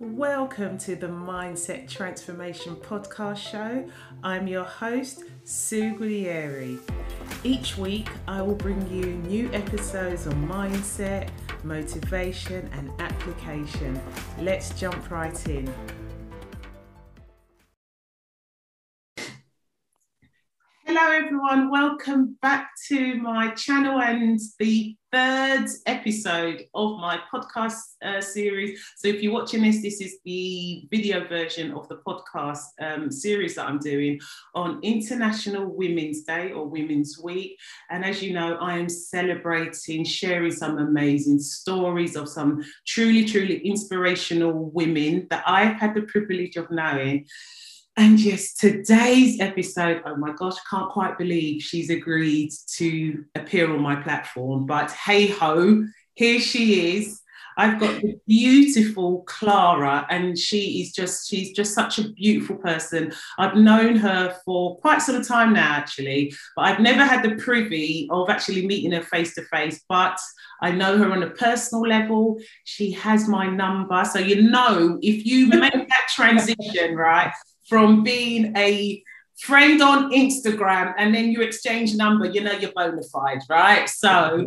Welcome to the Mindset Transformation Podcast Show. I'm your host, Sue Guglieri. Each week, I will bring you new episodes on mindset, motivation, and application. Let's jump right in. Hello, everyone. Welcome back to my channel and the third episode of my podcast uh, series. So, if you're watching this, this is the video version of the podcast um, series that I'm doing on International Women's Day or Women's Week. And as you know, I am celebrating sharing some amazing stories of some truly, truly inspirational women that I've had the privilege of knowing. And yes, today's episode, oh my gosh, can't quite believe she's agreed to appear on my platform. But hey ho, here she is. I've got the beautiful Clara, and she is just, she's just such a beautiful person. I've known her for quite some time now, actually, but I've never had the privy of actually meeting her face to face. But I know her on a personal level. She has my number. So, you know, if you make that transition, right, from being a friend on Instagram and then you exchange number, you know you're bona fide, right? So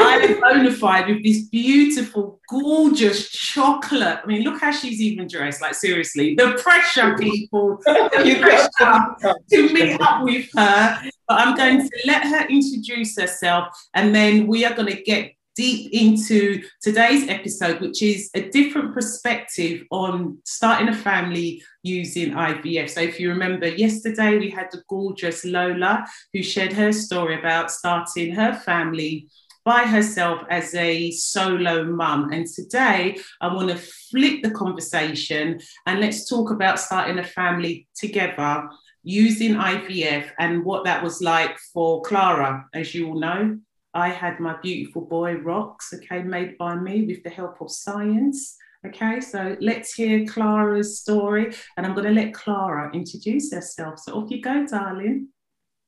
I'm bona fide with this beautiful, gorgeous chocolate. I mean, look how she's even dressed. Like seriously, the pressure, people, the pressure to meet up with her. But I'm going to let her introduce herself, and then we are going to get deep into today's episode, which is a different perspective on starting a family using IVF. So, if you remember, yesterday we had the gorgeous Lola who shared her story about starting her family by herself as a solo mum. And today I want to flip the conversation and let's talk about starting a family together using IVF and what that was like for Clara, as you all know. I had my beautiful boy Rocco, okay, made by me with the help of science. Okay, so let's hear Clara's story, and I'm going to let Clara introduce herself. So off you go, darling.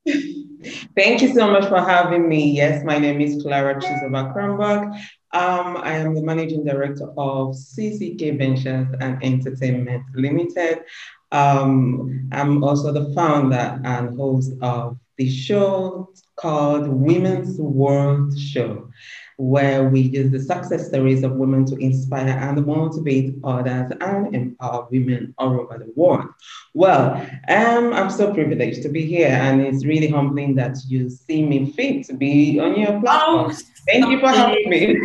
Thank you so much for having me. Yes, my name is Clara Chizoba Kronberg. Um, I am the managing director of CCK Ventures and Entertainment Limited. Um, I'm also the founder and host of the show called Women's World Show, where we use the success stories of women to inspire and motivate others and empower women all over the world. Well, um, I'm so privileged to be here, and it's really humbling that you see me fit to be on your platform. Oh, Thank you for having me.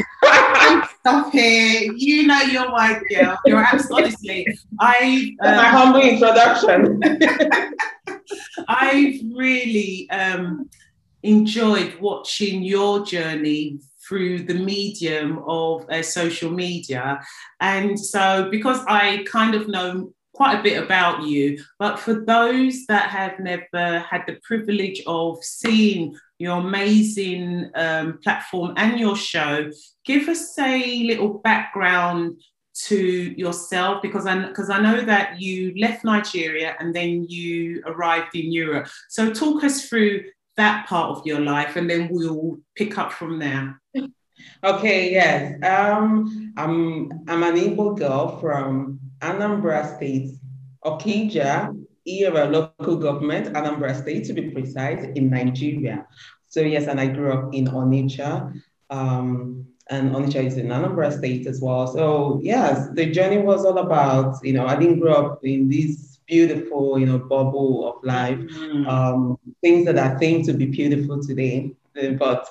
Stop it. You know you're white girl. You're absolutely. I um, my humble introduction. I've really um, enjoyed watching your journey through the medium of uh, social media. And so, because I kind of know quite a bit about you, but for those that have never had the privilege of seeing your amazing um, platform and your show, give us a little background to yourself because I because I know that you left Nigeria and then you arrived in Europe. So talk us through that part of your life and then we'll pick up from there. Okay, yes. Um, I'm I'm an Igbo girl from Anambra State, Okija, Ihiala local government, Anambra State to be precise, in Nigeria. So yes, and I grew up in Onitsha. Um, and Onitsha is in Anambra State as well. So yes, the journey was all about, you know, I didn't grow up in this beautiful, you know, bubble of life, mm-hmm. um, things that I think to be beautiful today. But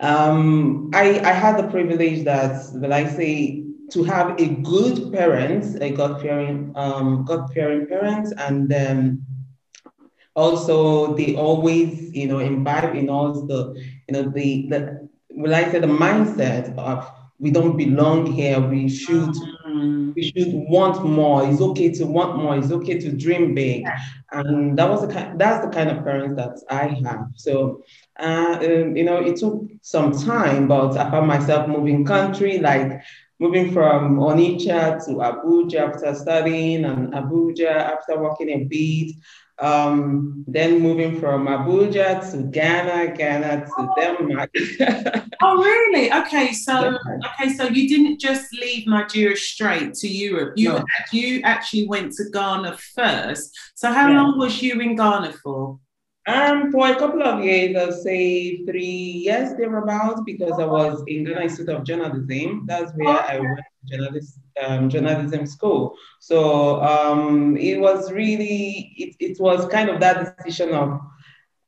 um, I, I had the privilege that, will I say, to have a good parent, a God-fearing, um, God-fearing parents, and um, also they always, you know, imbibe in us the, you know, the, the will I say the mindset of we don't belong here. We should mm. we should want more. It's okay to want more. It's okay to dream big, and that was the kind. That's the kind of parents that I have. So, uh, um, you know, it took some time, but I found myself moving country. Like moving from Onitsha to Abuja after studying and Abuja after working a bit. Um, then moving from Abuja to Ghana, Ghana to oh. Denmark. oh, really? Okay, so okay, so you didn't just leave Nigeria straight to Europe. You no. you actually went to Ghana first. So how yeah. long was you in Ghana for? Um, for a couple of years, I'll say three years thereabouts, because I was in Ghana Institute of Journalism. That's where okay. I went to journalism, um, journalism school. So um, it was really, it, it was kind of that decision of,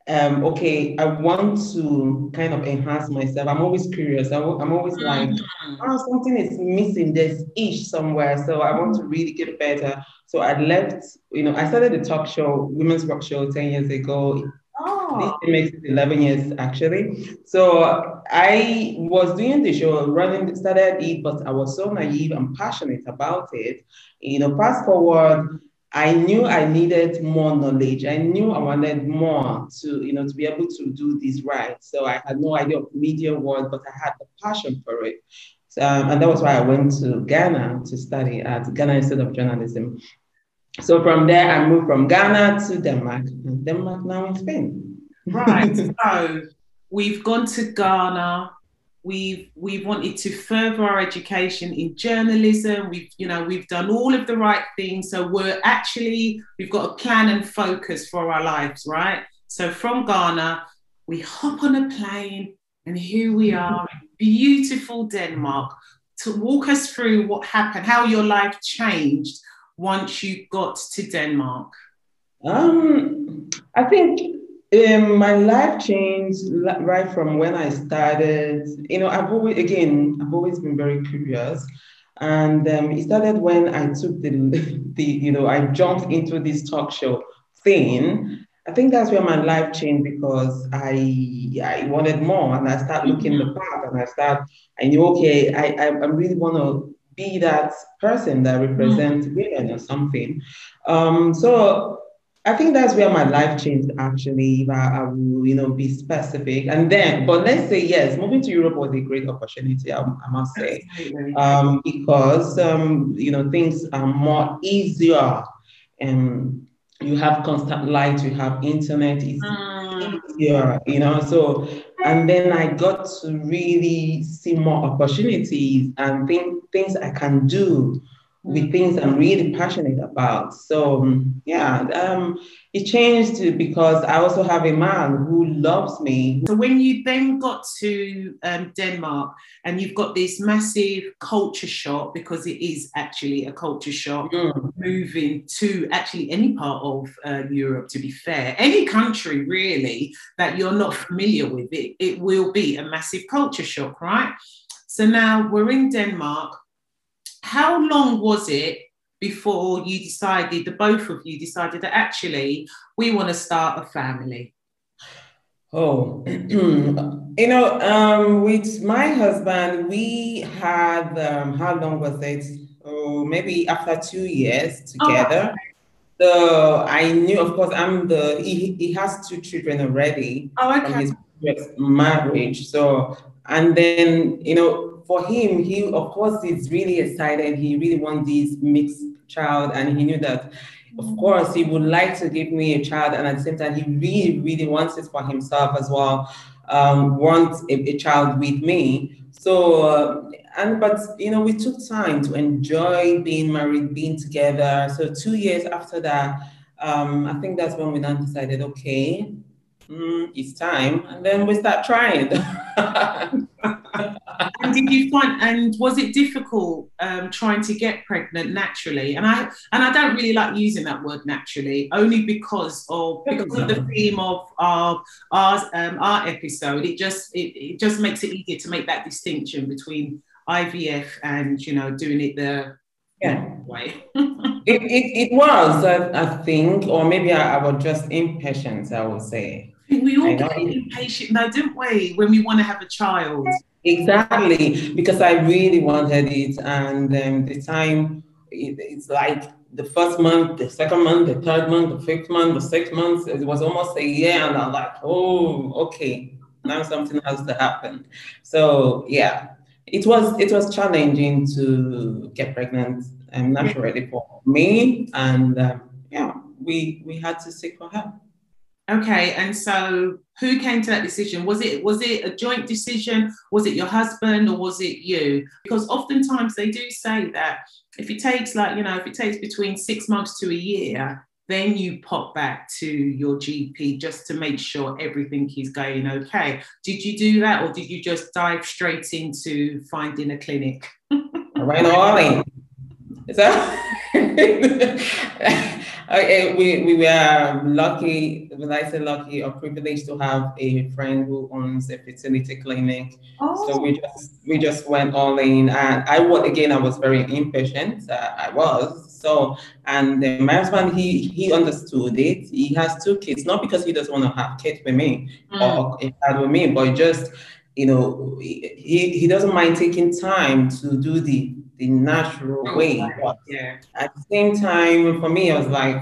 um, okay, I want to kind of enhance myself. I'm always curious. I, am always like, mm-hmm. oh, something is missing. There's ish somewhere. So I want to really get better. So I left, you know, I started a talk show, Women's Rock Show 10 years ago. Oh. This makes it 11 years actually. So I was doing the show, running, started it, but I was so naive and passionate about it. You know, fast forward, I knew I needed more knowledge. I knew I wanted more to, you know, to be able to do this right. So I had no idea of media world, but I had the passion for it. Um, and that was why I went to Ghana to study at Ghana Institute of Journalism. So from there, I moved from Ghana to Denmark, and Denmark now in Spain. Right. so we've gone to Ghana. We've we wanted to further our education in journalism. We've you know we've done all of the right things. So we're actually we've got a plan and focus for our lives, right? So from Ghana, we hop on a plane, and here we are, beautiful Denmark. To walk us through what happened, how your life changed once you got to Denmark? Um, I think um, my life changed right from when I started. You know, I've always, again, I've always been very curious. And um, it started when I took the, the, you know, I jumped into this talk show thing. I think that's where my life changed because I I wanted more and I started looking mm-hmm. the path and I start I knew okay I I, I really want to be that person that represents mm. women or something. Um, so I think that's where my life changed actually, if I, I, will, you know, be specific. And then, but let's say yes, moving to Europe was a great opportunity, I, I must say, um, because, um, you know, things are more easier and you have constant light, you have internet, it's mm. easier, you know, so and then I got to really see more opportunities and think, things I can do with things I'm really passionate about. So um, yeah, um, it changed because I also have a man who loves me. So when you then got to um, Denmark and you've got this massive culture shock because it is actually a culture shock mm. moving to actually any part of uh, Europe. To be fair, any country really that you're not familiar with, it it will be a massive culture shock, right? So now we're in Denmark how long was it before you decided, the both of you decided that actually we want to start a family? Oh, you know, um, with my husband, we had, um, how long was it? Oh, maybe after two years together. Oh. So I knew, of course, I'm the, he, he has two children already oh, okay. from his marriage. So, and then, you know, for him, he of course is really excited. He really wants this mixed child, and he knew that, of course, he would like to give me a child, and at the same time, he really, really wants it for himself as well. Um, wants a, a, child with me. So, uh, and but you know, we took time to enjoy being married, being together. So two years after that, um, I think that's when we then decided, okay, mm, it's time, and then we start trying. and did you find and was it difficult um, trying to get pregnant naturally? And i and i don't really like using that word naturally only because of because of the theme of our our, um, our episode. It just it, it just makes it easier to make that distinction between ivf and you know doing it the yeah. way. It, it, it was I, I think or maybe I, I was just impatient i would say. We all get impatient now, didn't we, when we want to have a child? Exactly, because I really wanted it, and um, the time it, it's like the first month, the second month, the third month, the fifth month, the sixth month. It was almost a year, and I'm like, oh, okay, now something has to happen. So yeah, it was it was challenging to get pregnant um, naturally for me, and um, yeah, we we had to seek for help. Okay, and so who came to that decision? Was it was it a joint decision? Was it your husband or was it you? Because oftentimes they do say that if it takes like you know if it takes between six months to a year, then you pop back to your GP just to make sure everything is going okay. Did you do that, or did you just dive straight into finding a clinic? right on. So Okay, we, we were lucky, when I say lucky or privileged to have a friend who owns a fertility clinic. Oh. So we just we just went all in, and I was again I was very impatient. Uh, I was so, and uh, my husband he he understood it. He has two kids, not because he doesn't want to have kids with me mm. or a child with me, but just you know he he doesn't mind taking time to do the the natural way. But yeah. At the same time, for me, I was like,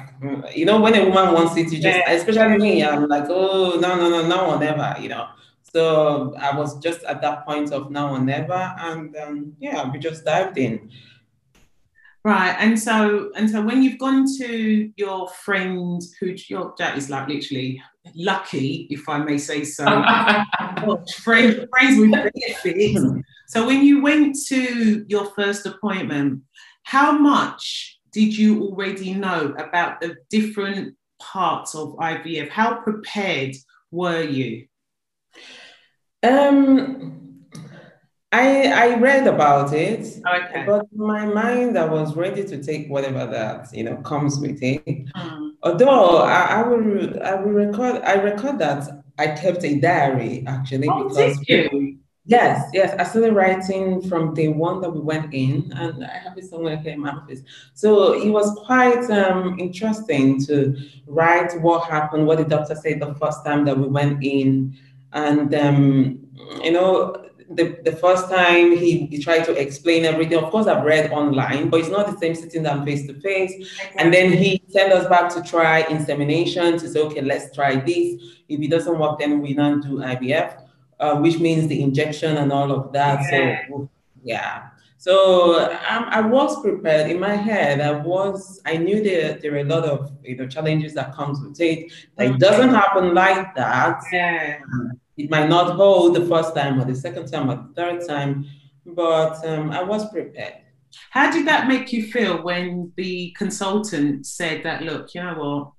you know, when a woman wants it, you just, yeah. especially me, I'm like, oh, no, no, no, now or never, you know. So I was just at that point of now or never. And um, yeah, we just dived in. Right, and so and so when you've gone to your friend, who your dad is like literally lucky, if I may say so, friends, friends with benefits. So when you went to your first appointment, how much did you already know about the different parts of IVF? How prepared were you? Um, I I read about it, okay. but in my mind I was ready to take whatever that you know comes with it. Mm. Although I, I will I will record I record that I kept a diary actually oh, because you? Yes, yes. I started writing from day one that we went in, and I have it somewhere here in my office. So it was quite um, interesting to write what happened, what the doctor said the first time that we went in. And, um, you know, the, the first time he, he tried to explain everything. Of course, I've read online, but it's not the same sitting down face to face. And then he sent us back to try insemination to say, okay, let's try this. If it doesn't work, then we don't do IVF uh, which means the injection and all of that. Yeah. So yeah. So um, I was prepared in my head. I was, I knew there, there are a lot of you know challenges that comes with it. That it doesn't happen like that. Yeah. It might not hold the first time or the second time or the third time, but um, I was prepared. How did that make you feel when the consultant said that, look, you know what,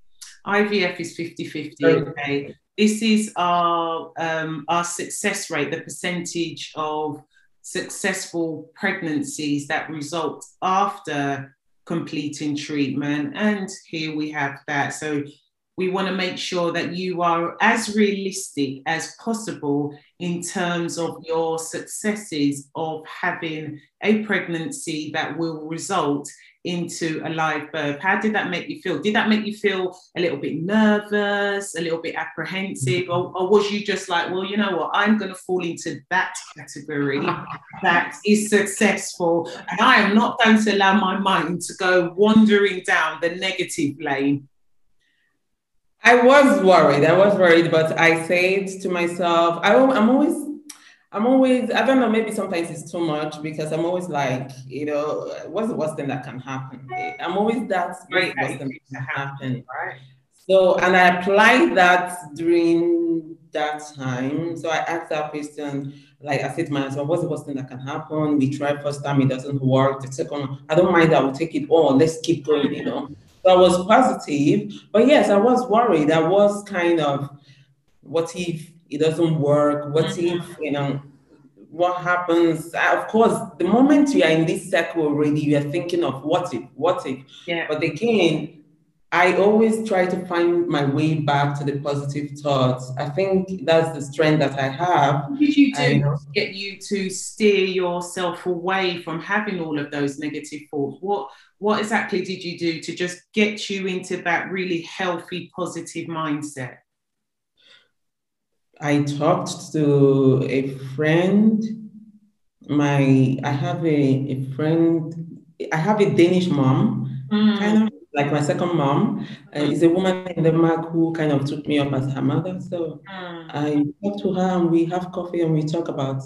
IVF is 50 50, okay? this is our um, our success rate, the percentage of successful pregnancies that result after completing treatment. And here we have that. So we want to make sure that you are as realistic as possible in terms of your successes of having a pregnancy that will result into a live birth. How did that make you feel? Did that make you feel a little bit nervous, a little bit apprehensive, or, or was you just like, well, you know what, I'm going to fall into that category that is successful, and I am not going to allow my mind to go wandering down the negative lane? I was worried. I was worried, but I said to myself, I, I'm always I'm always, I don't know, maybe sometimes it's too much because I'm always like, you know, what's the worst thing that can happen? I'm always that right, worst thing that can happen. Right. So, and I applied that during that time. So I asked that question, like I said to myself, what's the worst thing that can happen? We try first time, it doesn't work. The second I don't mind, I will take it all. Let's keep going, you know. So I was positive, but yes, I was worried. I was kind of, what if it doesn't work? What mm-hmm. if, you know, what happens? Of course, the moment you are in this circle already, you are thinking of what if, what if. Yeah. But again, I always try to find my way back to the positive thoughts. I think that's the strength that I have. What did you do to get you to steer yourself away from having all of those negative thoughts? What what exactly did you do to just get you into that really healthy, positive mindset? I talked to a friend. My I have a, a friend. I have a Danish mom, mm. kind of like my second mom. Uh, is a woman in Denmark who kind of took me up as her mother. So mm. I talk to her and we have coffee and we talk about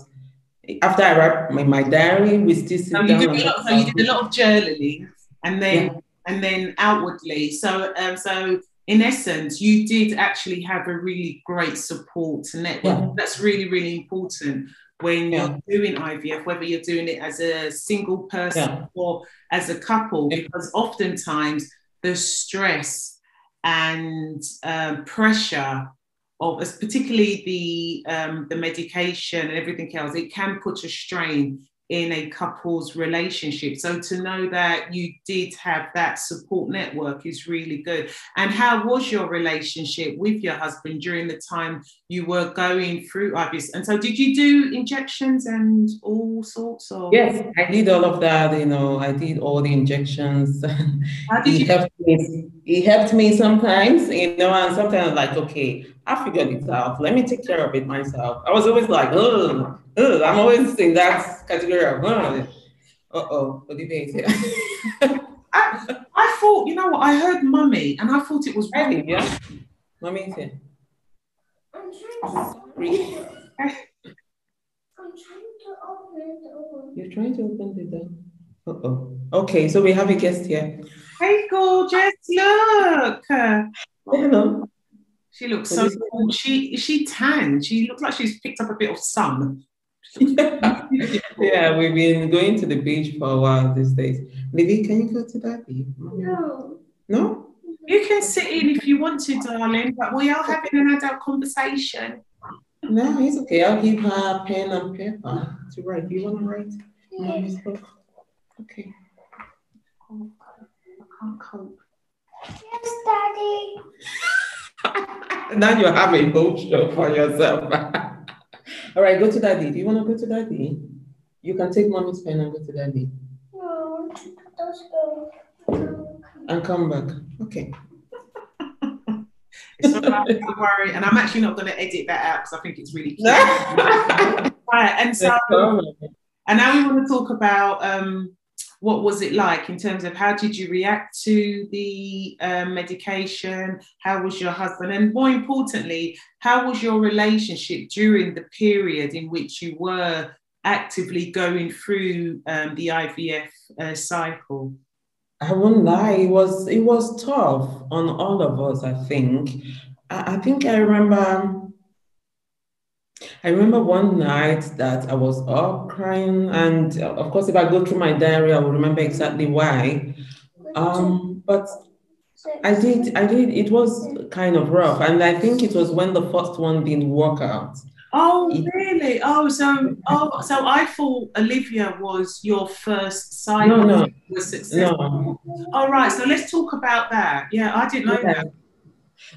after I write my, my diary, we still sit down. you, did lot, so you did a lot of journaling, and then Yeah. and then outwardly. So um, so in essence, you did actually have a really great support network. Yeah. That's really really important when Yeah. you're doing IVF, whether you're doing it as a single person or as a couple, because oftentimes the stress and um, pressure of particularly the um, the medication and everything else, it can put a strain in a couple's relationship. So to know that you did have that support network is really good. And how was your relationship with your husband during the time you were going through IVF? And so did you do injections and all sorts of? Yes, I did all of that. You know, I did all the injections. How did he you? helped me. He helped me sometimes, you know, and sometimes like, okay, I figured it out. Let me take care of it myself. I was always like, oh, I'm always in that category of, oh, uh-oh, what did they say? I, I thought, you know what, I heard mummy and I thought it was I did, yeah. Mommy said, I'm trying to Sorry. I'm trying to open the door. you're trying to open the door. Uh-oh. Okay, so we have a guest here. Hey, gorgeous, look. Hello. She looks so cool. She is she tan. She looks like she's picked up a bit of sun. yeah, we've been going to the beach for a while these days. Livy, can you go to that beach? No. No? You can sit in if you want to, darling, but we are having an adult conversation. No, it's okay. I'll give her a pen and paper to write. Do you want to write? Mommy's book? Okay. I can't cope. Yes, Daddy. now you have a whole show for yourself. All right, go to daddy. Do you want to go to daddy? You can take mommy's pen and go to daddy No. Let's go. And come back. Okay. Right, don't worry. And I'm actually not going to edit that out because I think it's really cute. Right, and so. And now we want to talk about um, what was it like in terms of how did you react to the um, medication? How was your husband? And more importantly, how was your relationship during the period in which you were actively going through um, the IVF uh, cycle? I won't lie, it was it was tough on all of us, I think. I, I think I remember I remember one night that I was up crying, and uh, of course, if I go through my diary, I will remember exactly why. Um, but I did, I did. It was kind of rough, and I think it was when the first one didn't work out. Oh, really? Oh, so oh, so I thought Olivia was your first cycle No, no, was successful. no. All right, so let's talk about that. Yeah, I didn't know Yeah. that.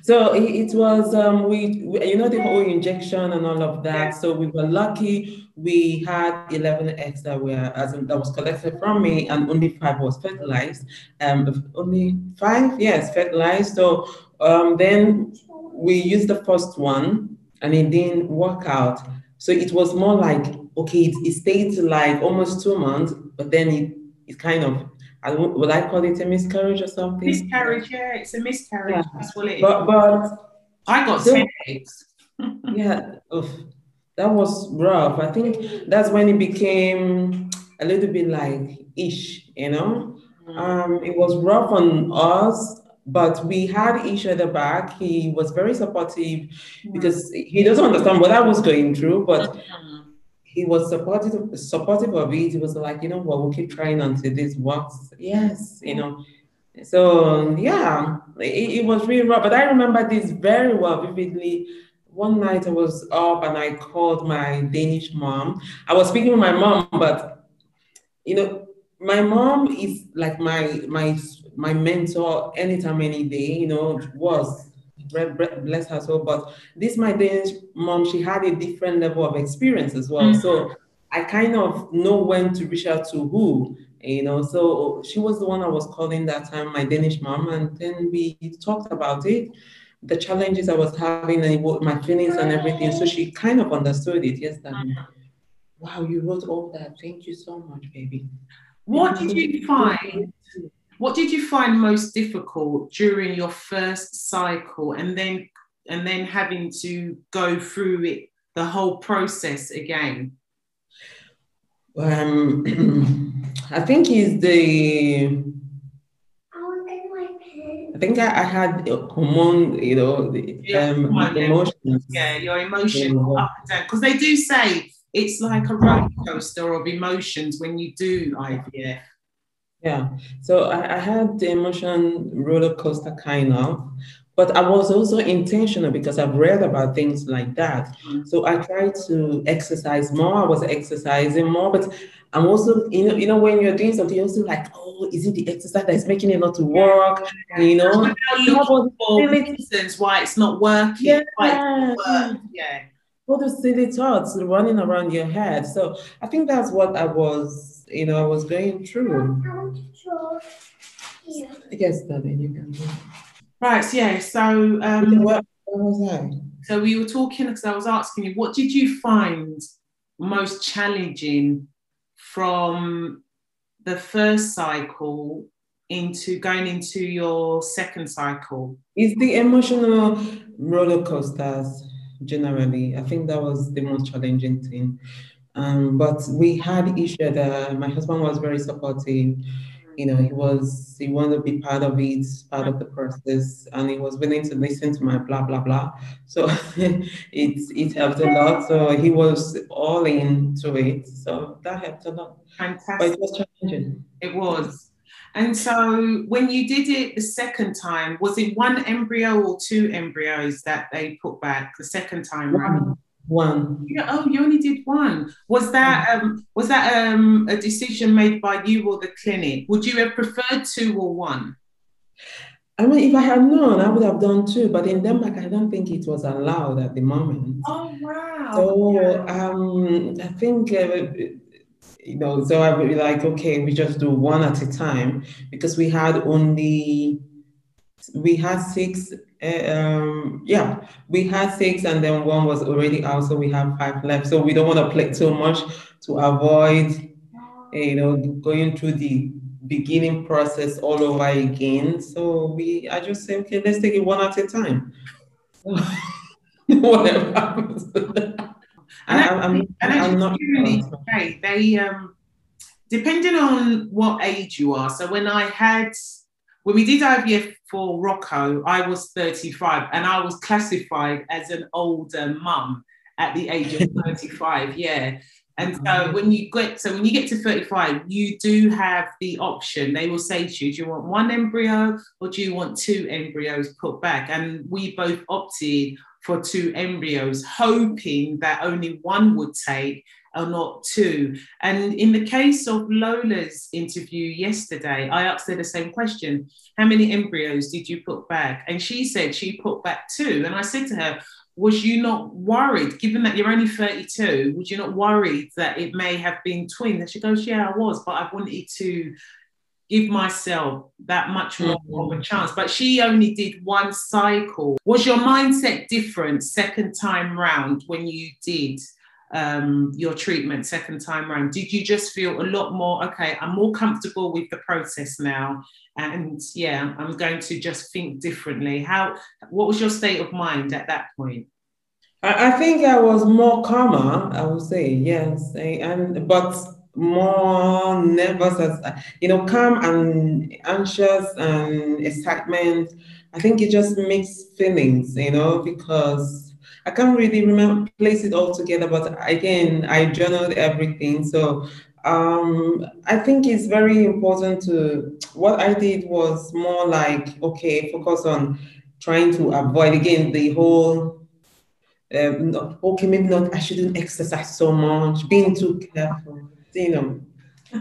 So it, was um we, we you know the whole injection and all of that. So we were lucky we had 11 eggs that were as in, that was collected from me and only five was fertilized. Um only five, yes, fertilized. So um then we used the first one and it didn't work out. So it was more like okay, it, it stayed like almost two months, but then it it kind of I don't, would I call it a miscarriage or something? Miscarriage, yeah, it's a miscarriage. Yeah. That's what it is. But but I got So- 10 eggs. yeah, oof, that was rough. I think that's when it became a little bit like ish, you know. Um, it was rough on us, but we had each other back. He was very supportive because he doesn't understand what I was going through, but Mhm. He was supportive supportive of it. He was like, you know what, we'll keep trying until this works. Yes, you know. So yeah, it, it was really rough. But I remember this very well, vividly. One night I was up and I called my Danish mom. I was speaking with my mom, but you know, my mom is like my my my mentor anytime, any day. You know, was bless her soul. But this my Danish mom, she had a different level of experience as well. Mhm. So I kind of know when to reach out to who, you know. So she was the one I was calling that time, my Danish mom, and then we talked about it, the challenges I was having and my feelings and everything. So she kind of understood it. Yes, that. Wow, you wrote all that. Thank you so much, baby. What did you find? What did you find most difficult during your first cycle, and then and then having to go through it the whole process again? Um, I think he's the. I want to get my pen. I think I, I had a hormone, you know, the Yeah, um, hormone emotions. Yeah, your emotions Yeah. up and down. Because they do say it's like a roller coaster of emotions when you do IVF. Yeah. So I, I had the emotion roller coaster kind of, but I was also intentional because I've read about things like that. Mm. So I tried to exercise more. I was exercising more, but I'm also, you know, you know, when you're doing something, you're also like, oh, is it the exercise that's making it not to work? You know? Now You have looking for reasons why it's not working. Yeah. Why it doesn't work. Yeah. All those silly thoughts running around your head. So I think that's what I was, you know, I was going through. I want to draw here. Yes, darling, you can. do it. Right. So yeah. So um, What, what was I? so we were talking because I was asking you, what did you find most challenging from the first cycle into going into your second cycle? It's the emotional roller coasters generally. I think that was the most challenging thing. Um, but we had each other. My husband was very supportive. You know, he was he wanted to be part of it, part of the process, and he was willing to listen to my blah blah blah. So it it helped a lot. So he was all into it. So that helped a lot. But Fantastic. it was challenging. It was. And so when you did it the second time, was it one embryo or two embryos that they put back the second time round? One. Yeah, oh, you only did one. Was that um was that um a decision made by you or the clinic? Would you have preferred two or one? I mean, if I had known, I would have done two. But in Denmark, I don't think it was allowed at the moment. Oh wow. So um, I think, uh, you know, so I would be like, okay, we just do one at a time because we had only, we had six, uh, um, yeah, we had six and then one was already out, so we have five left. So we don't want to play too much to avoid, you know, going through the beginning process all over again. So we, I just say, okay, let's take it one at a time. Whatever happens. I, I'm, I'm, and I'm not. really, okay, they um depending on what age you are. So when I had when we did IVF for Rocco, I was 35 and I was classified as an older mum at the age of 35. Yeah. And so when you get so when you get to 35, you do have the option. They will say to you, do you want one embryo or do you want two embryos put back? And we both opted for two embryos, hoping that only one would take or not two. And in the case of Lola's interview yesterday, I asked her the same question How many embryos did you put back? And she said she put back two. And I said to her, was you not worried, given that you're only 32, was you not worried that it may have been twins? And she goes, Yeah, I was, but I wanted to give myself that much more of a chance. But she only did one cycle. Was your mindset different second time round when you did um, your treatment second time round? Did you just feel a lot more, okay, I'm more comfortable with the process now? And yeah, I'm going to just think differently. How, what was your state of mind at that point? I, I think I was more calmer, I would say, yes. And but more nervous as you know, calm and anxious and excitement. I think it just mixed feelings, you know, because I can't really remember place it all together, but again, I journaled everything. So um, I think it's very important to what I did was more like okay, focus on trying to avoid again the whole um, okay, maybe not. I shouldn't exercise so much. Being too careful,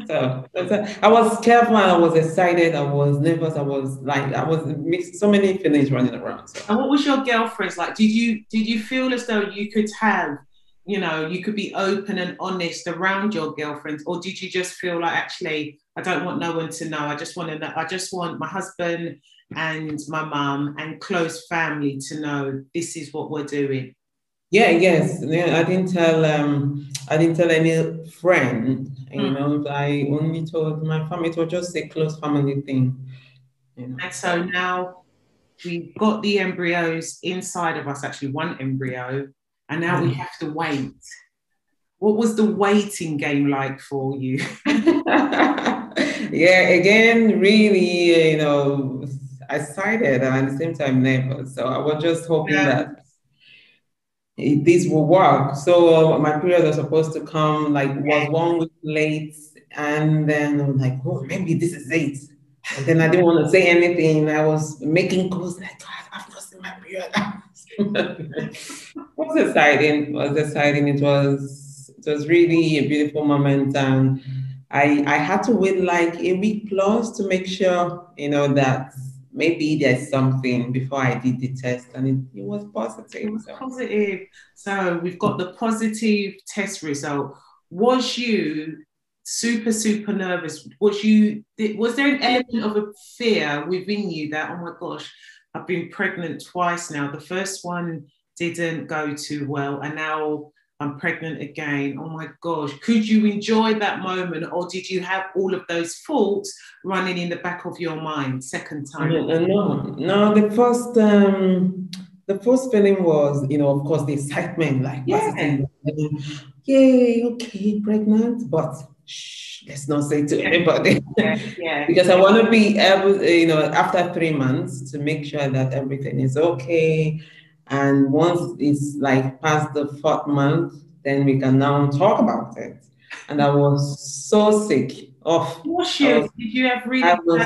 So, so I was careful I was excited. I was nervous. I was like I was mixed. So many feelings running around. So. And what was your girlfriend's like? Did you did you feel as though you could have, you know, you could be open and honest around your girlfriends, or did you just feel like actually I don't want no one to know. I just want to know. I just want my husband and my mum and close family to know this is what we're doing. Yeah, yes. I didn't tell um I didn't tell any friend, you Mm. know, I only told my family. It was just a close family thing. You know. And so now we've got the embryos inside of us, actually one embryo, and now we have to wait. what was the waiting game like for you? yeah, again, really, you know, excited and at the same time nervous. So I was just hoping yeah. that it, this will work. So uh, my period was supposed to come like was one week late, and then I'm like, oh, maybe this is it. And then I didn't want to say anything. I was making calls like, God, I've not seen my period. it was exciting. It was exciting. It was it was really a beautiful moment, and I I had to wait like a week plus to make sure you know that maybe there's something before I did the test and it, it was positive. It was so. positive. So we've got the positive test result. Was you super, super nervous? Was you was there an element of a fear within you that, oh my gosh, I've been pregnant twice now. The first one didn't go too well, and now I'm pregnant again. Oh my gosh. Could you enjoy that moment or did you have all of those thoughts running in the back of your mind second time? No, no, no. The first um the first feeling was, you know, of course, the excitement, like, yeah. yay, okay, pregnant, but shh, let's not say to anybody. Yeah, yeah. because I want to be able, you know, after three months to make sure that everything is okay and once it's like past the fourth month, then we can now talk about it. And I was so sick. Oh, was you? Did you have really was,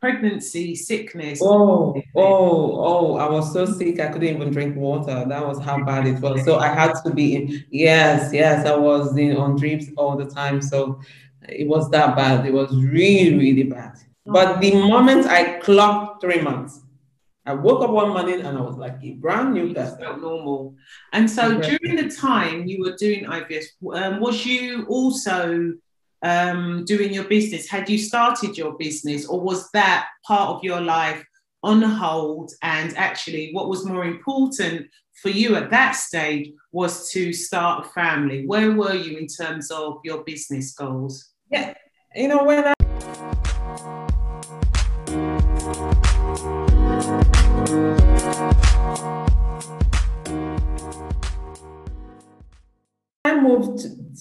pregnancy sickness? Oh, oh, oh! I was so sick I couldn't even drink water. That was how bad it was. So I had to be in. Yes, yes, I was in on drips all the time. So it was that bad. It was really, really bad. But the moment I clocked three months, I woke up one morning and I was like a brand new person. Felt normal. And so okay. during the time you were doing IVF, um, was you also um, doing your business? Had you started your business, or was that part of your life on hold? And actually, what was more important for you at that stage was to start a family. Where were you in terms of your business goals? Yeah, you know when I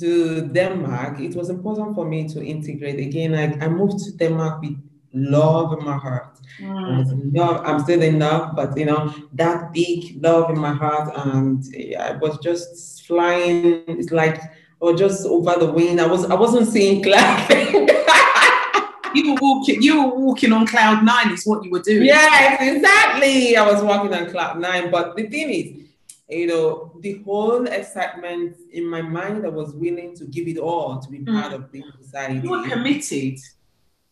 to Denmark, it was important for me to integrate again. I, I moved to Denmark with love in my heart. Mm. Love, I'm still in love, but you know, that big love in my heart, and I was just flying. It's like or just over the wind. I was I wasn't seeing clouds. you were walking, you were walking on cloud nine, is what you were doing. Yes, exactly. I was walking on cloud nine. But the thing is, you know, the whole excitement in my mind, I was willing to give it all to be part mm. of the society. You were committed.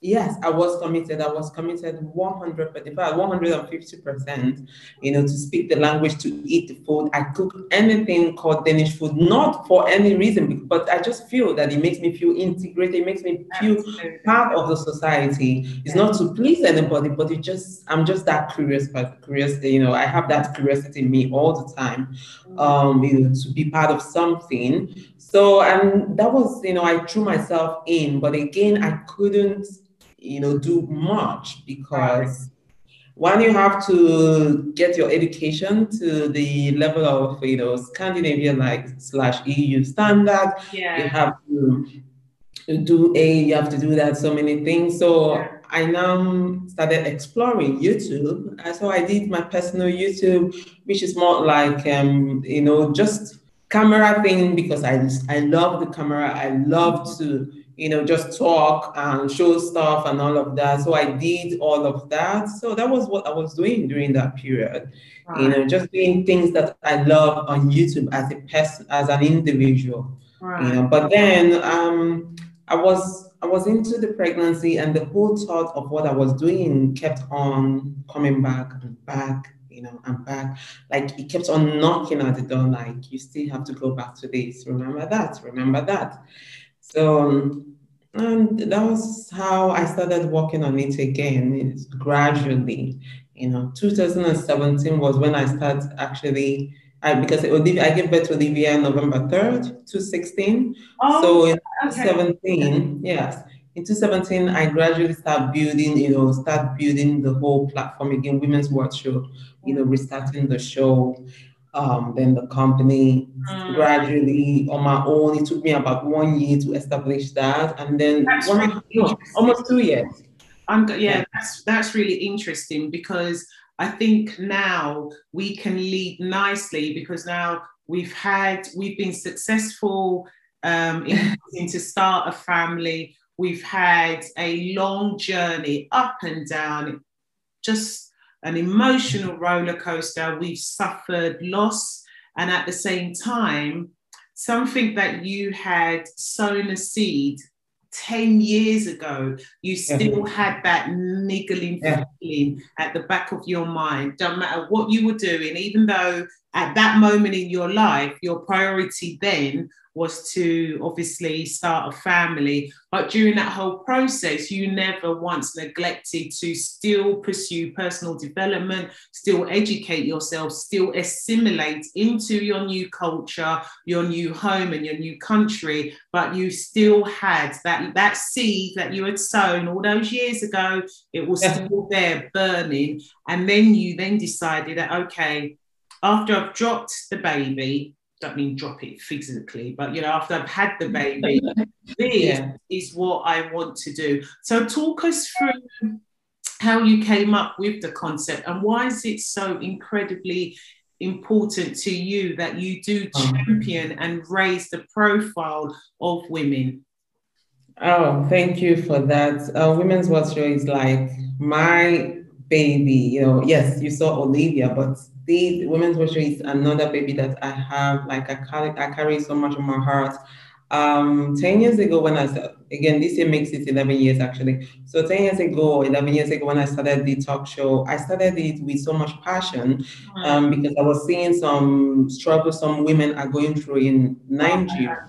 Yes, I was committed. I was committed 100%, 150%, you know, to speak the language, to eat the food. I cook anything called Danish food, not for any reason, but I just feel that it makes me feel integrated. It makes me feel Absolutely. part of the society. It's not to please anybody, but it just, I'm just that curious, but curious, you know, I have that curiosity in me all the time, mm. um, you know, to be part of something. So, and that was, you know, I threw myself in, but again, I couldn't you know, do much because when you have to get your education to the level of, you know, Scandinavian like slash EU standard, yeah. you have to do a, you have to do that so many things. So yeah. I now started exploring YouTube. So I did my personal YouTube, which is more like, um, you know, just camera thing because I I love the camera. I love to you know, just talk and show stuff and all of that. So I did all of that. So that was what I was doing during that period. Right. You know, just doing things that I love on YouTube as a person, as an individual. Right. You know, but then um, I was I was into the pregnancy and the whole thought of what I was doing kept on coming back and back you know, and back. Like it kept on knocking at the door, like you still have to go back to this, remember that, remember that. So and that was how I started working on it again, it's gradually. You know, 2017 was when I started actually, I, because Olivia, I gave birth to Olivia on November 3rd, 2016. Oh, so in okay. 2017, yes, in 2017, I gradually start building, you know, start building the whole platform again, Women's World Show, you know, restarting the show. Um, then the company Mm. gradually on my own. It took me about one year to establish that, and then one, really almost two years. I'm yeah, Yeah. that's that's really interesting because I think now we can lead nicely because now we've had we've been successful um, in, in to start a family. We've had a long journey up and down, just an emotional roller coaster. We've suffered loss, and at the same time, something that you had sown a seed 10 years ago, you still had that niggling Yeah. feeling at the back of your mind. Don't matter what you were doing, even though at that moment in your life, your priority then was to obviously start a family. But during that whole process, you never once neglected to still pursue personal development, still educate yourself, still assimilate into your new culture, your new home, and your new country. But you still had that, that seed that you had sown all those years ago, it was Yeah. still there burning. And then you then decided that, okay, after I've dropped the baby, don't mean drop it physically, but you know, after I've had the baby, this Yeah. is what I want to do. So talk us through how you came up with the concept and why is it so incredibly important to you that you do Um. champion and raise the profile of women? Oh, thank you for that. Uh, Women's Watch Show is like my baby. You know, yes, you saw Olivia, but the Women's Watch is another baby that I have. Like I carry, I carry so much on my heart. Um, 10 years ago, when I started, again, this year makes it 11 years actually. So 10 years ago, 11 years ago, when I started the talk show, I started it with so much passion um, because I was seeing some struggles some women are going through in Nigeria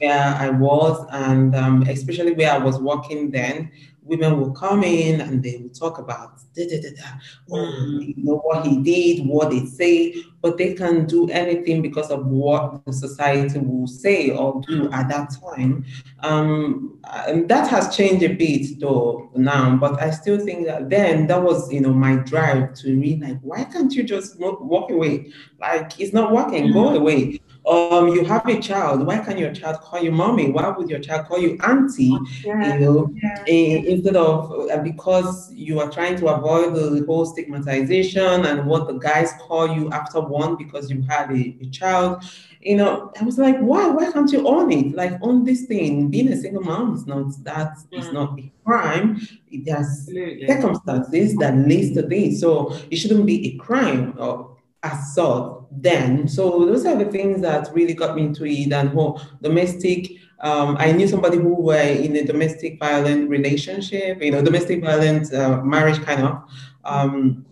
where I was, and um, especially where I was working then, women will come in and they will talk about da, da, da, da. Oh, Mm. you know what he did, what they say, but they can't do anything because of what the society will say or do at that time. Um, and that has changed a bit though now, but I still think that then that was, you know, my drive to me like, why can't you just walk away? Like it's not working, go away. Um, you have a child. Why can your child call you mommy? Why would your child call you auntie? You know, Yeah. instead of uh, because you are trying to avoid the whole stigmatization and what the guys call you after one because you had a, a child. You know, I was like, why? Why can't you own it? Like own this thing. Being a single mom is not that is Mm. not a crime. There's Absolutely. circumstances that leads to this. So it shouldn't be a crime or assault then. So those are the things that really got me into it and whole domestic. Um, I knew somebody who were in a domestic violent relationship, you know, domestic violent uh, marriage kind of. Um,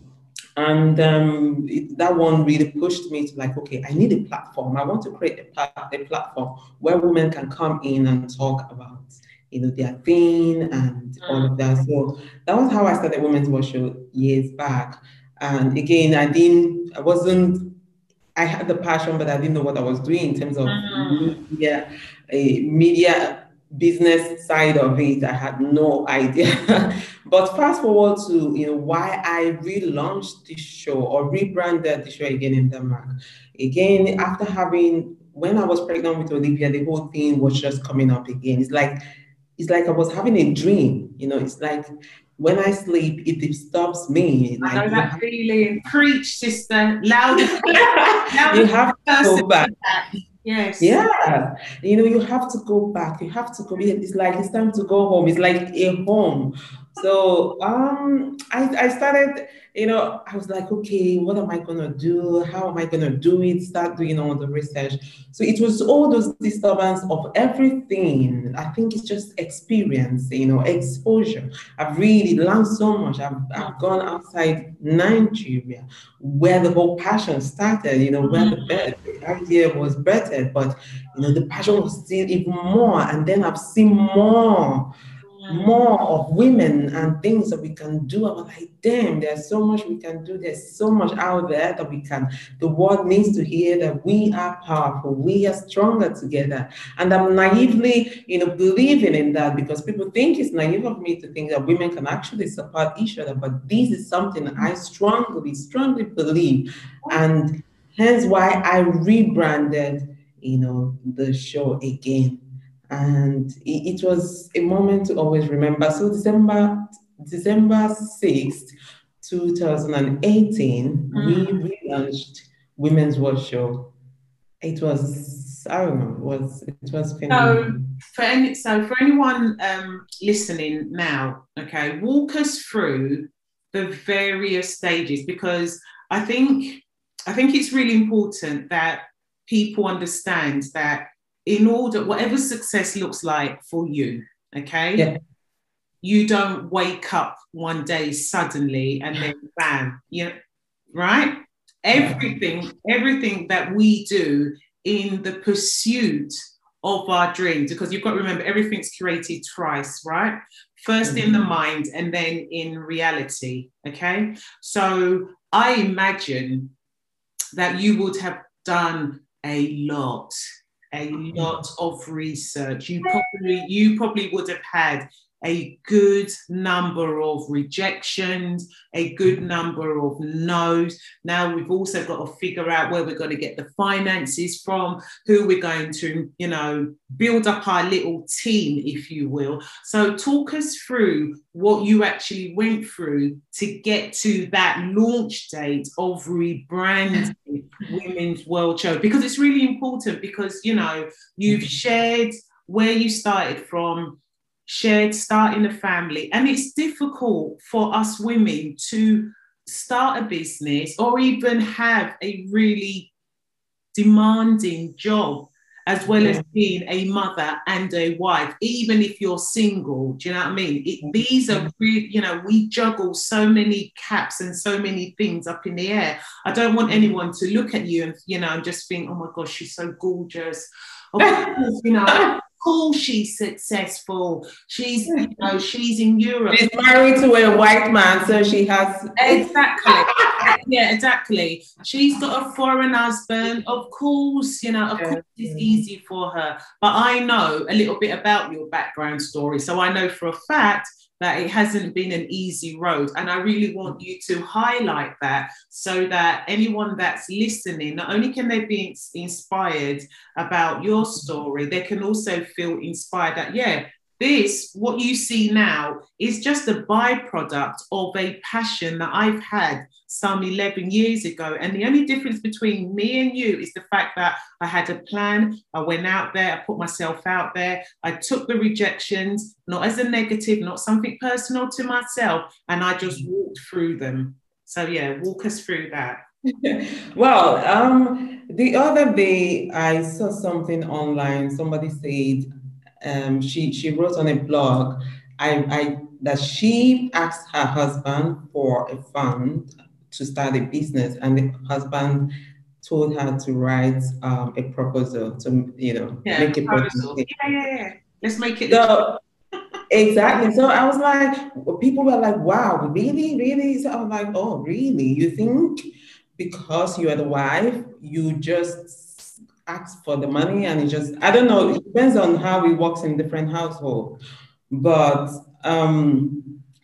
and um, it, that one really pushed me to like, okay, I need a platform. I want to create a, a platform where women can come in and talk about, you know, their thing and all of that. So that was how I started Women's Watch Show years back. And again, I didn't, I wasn't, I had the passion, but I didn't know what I was doing in terms of Mm. media, a media business side of it. I had no idea. but fast forward to you know why I relaunched this show or rebranded the show again in Denmark. Again, after having when I was pregnant with Olivia, the whole thing was just coming up again. It's like it's like I was having a dream. You know, it's like when I sleep, it disturbs me. I know Like that feeling. Preach, sister. Loud. you have to go back. Yes. Yeah, you know, you have to go back. You have to go. It's like it's time to go home. It's like a home. So um, I, I started, you know, I was like, okay, what am I gonna do? How am I gonna do it? Start doing all the research. So it was all those disturbance of everything. I think it's just experience, you know, exposure. I've really learned so much. I've, I've gone outside Nigeria where the whole passion started, you know, where the, the idea was birthed, but you know, the passion was still even more. And then I've seen more more of women and things that we can do. I was like, damn, there's so much we can do. There's so much out there that we can, the world needs to hear that we are powerful, we are stronger together. And I'm naively, you know, believing in that because people think it's naive of me to think that women can actually support each other. But this is something I strongly, strongly believe. And hence why I rebranded, you know, the show again. And it, it was a moment to always remember. So December, December 6th, 2018, Mm. we relaunched Women's Watch Show. It was, I don't know, it was it was phenomenal. for any so for anyone um, listening now, okay, walk us through the various stages because I think I think it's really important that people understand that in order whatever success looks like for you, okay, Yeah. you don't wake up one day suddenly and then bam, you right? Everything, everything that we do in the pursuit of our dreams, because you've got to remember everything's created twice, right? First in the mm-hmm. mind and then in reality. Okay. So I imagine that you would have done a lot, a mm. lot of research. You probably, you probably would have had a good number of rejections, a good number of no's. Now we've also got to figure out where we're going to get the finances from, who we're going to, you know, build up our little team, if you will. So talk us through what you actually went through to get to that launch date of rebranding Women's Watch Show, because it's really important because, you know, you've mm-hmm. shared where you started from shared starting a family. And it's difficult for us women to start a business or even have a really demanding job as well as being a mother and a wife even if you're single. Do you know what i mean? It, these are mm-hmm. really you know we juggle so many caps and so many things up in the air. I don't want mm-hmm. anyone to look at you and you know and just think oh my gosh she's so gorgeous. Of course, you know course she's successful. She's, you know, she's in Europe. She's married to a white man, so she has Exactly. yeah, exactly. She's got a foreign husband. Of course, you know, of Yeah. course it's easy for her. But I know a little bit about your background story. So I know for a fact that it hasn't been an easy road. And I really want you to highlight that so that anyone that's listening, not only can they be inspired about your story, they can also feel inspired that, yeah, this, what you see now, is just a byproduct of a passion that I've had some 11 years ago. And the only difference between me and you is the fact that I had a plan, I went out there, I put myself out there, I took the rejections, not as a negative, not something personal to myself, and I just walked through them. So, yeah, walk us through that. well, um, the other day I saw something online. Somebody said um, she she wrote on a blog I, I that she asked her husband for a fund to start a business, and the husband told her to write um, a proposal to you know Yeah, make a proposal. yeah, yeah, yeah. Let's make it. So exactly. So I was like, people were like, wow, really, really? So I was like, oh, really? You think because you are the wife, you just ask for the money and it just I don't know, it depends on how it works in different households. But um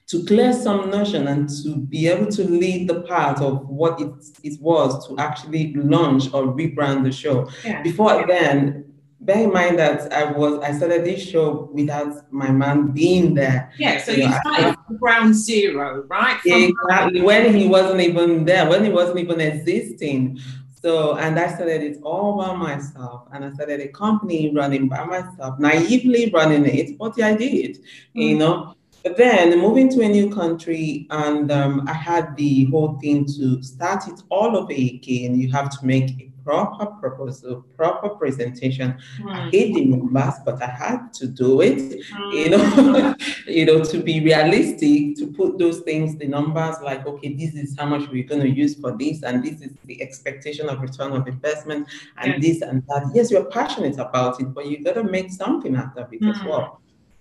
to clear some notion and to be able to lead the part of what it, it was to actually launch or rebrand the show. yeah. Before then, bear in mind that I was I started this show without my man being there. Yeah, so you started from ground zero, right? From- Exactly when he wasn't even there, when he wasn't even existing. So and I started it all by myself, and I started a company running by myself, naively running it, but I did, you Mm. know. But then moving to a new country, and um, I had the whole thing to start it all over again. You have to make a proper proposal, proper presentation. I Mm, hate the numbers, but I had to do it mm, you know, you know, to be realistic, to put those things, the numbers like, okay, this is how much we're going to use for this, and this is the expectation of return of investment, and Yeah. this and that. Yes, you're passionate about it, but you got to make something out of it as Mm. well.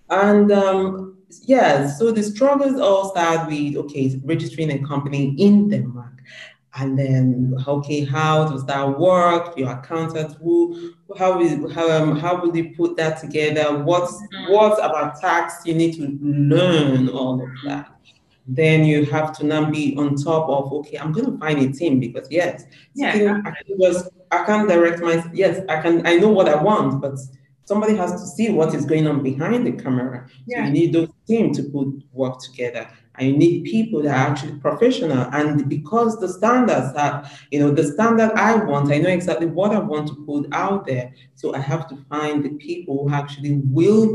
And um, yeah, so the struggles all start with okay, registering a company in Denmark. And then, okay, how does that work? Your accountant, who, how is, how, um, how will you put that together? What's, Mm. what about tax? You need to learn all of that. then you have to now be on top of okay i'm going to find a team because yes Yeah. i can just i can't direct my yes i can i know what i want but somebody has to see what is going on behind the camera. So Yeah. you need those teams to put work together. And you need people that are actually professional. And because the standards are you know the standard i want i know exactly what i want to put out there. So i have to find the people who actually will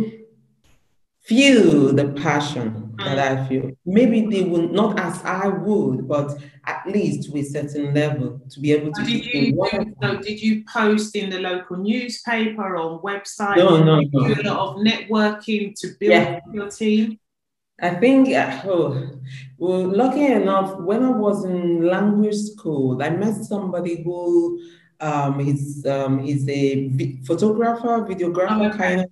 feel the passion that I feel. Maybe they will not as I would, but at least to a certain level to be able to did you me what I do, so did you post in the local newspaper on website? No, no, Do no. a lot of networking to build Yeah. your team. I think, uh, oh, well, lucky enough, when I was in language school, I met somebody who um, he's, um, he's a photographer, videographer, Oh, okay. kind of.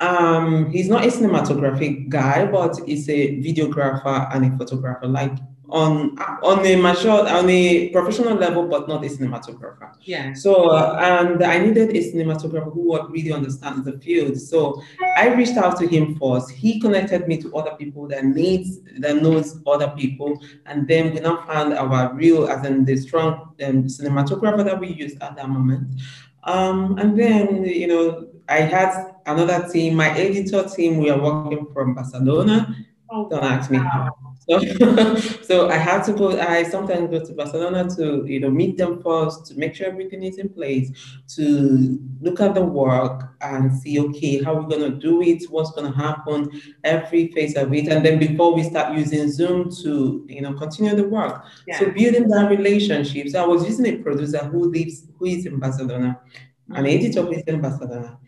Um, he's not a cinematographic guy, but he's a videographer and a photographer, like on on a mature, on a professional level, but not a cinematographer. Yeah. So, uh, and I needed a cinematographer who would really understands the field. So I reached out to him first. He connected me to other people that needs, that knows other people. And then we now found our real, as in the strong um, cinematographer that we used at that moment. Um, and then, you know, I had another team, my editor team, we are working from Barcelona. Oh, Don't ask me how. So, so I have to go. I sometimes go to Barcelona to you know meet them first to make sure everything is in place, to look at the work and see okay how we're gonna do it, what's gonna happen, every phase of it, and then before we start using Zoom to you know continue the work. yeah. So building that relationship. So I was using a producer who lives who is in Barcelona, an mm. editor who is in Barcelona,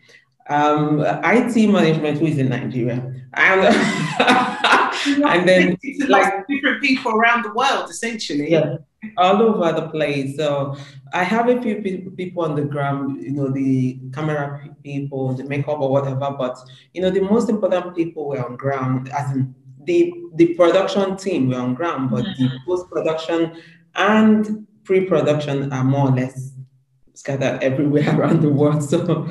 um, IT management who is in Nigeria, and and then like- different people around the world, essentially. yeah, all over the place. So I have a few people on the ground, you know, the camera people, the makeup or whatever. But you know, the most important people were on ground, as in the the production team were on ground, but the post production and pre production are more or less scattered everywhere around the world. So.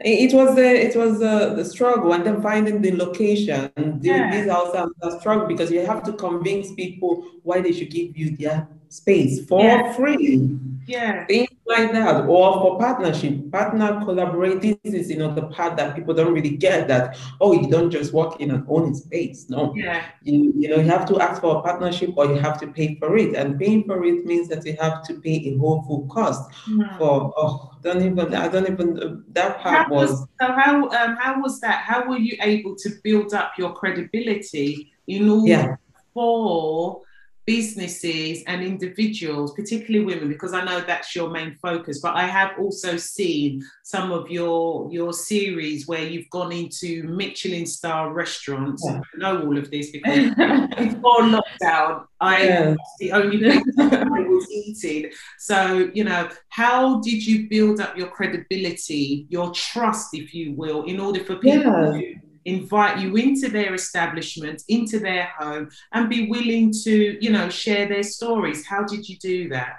It was a, it was a, the struggle, and then finding the location. Yeah. this also a struggle because you have to convince people why they should give you their space for Yeah. free, Yeah. things like that, or for partnership, partner collaborate. This is you know the part that people don't really get. That oh, you don't just walk in and own space. No, Yeah. you you know you have to ask for a partnership or you have to pay for it, and paying for it means that you have to pay a whole full cost for oh don't even I don't even that How part was, was so how um how was that? How were you able to build up your credibility in order yeah for businesses and individuals, particularly women, because I know that's your main focus. But I have also seen some of your your series where you've gone into Michelin star restaurants. Yeah. I know all of this because before lockdown, I yeah. the only thing I was eating. So, you know, how did you build up your credibility, your trust, if you will, in order for people Yeah. to invite you into their establishment, into their home, and be willing to, you know, share their stories? How did you do that?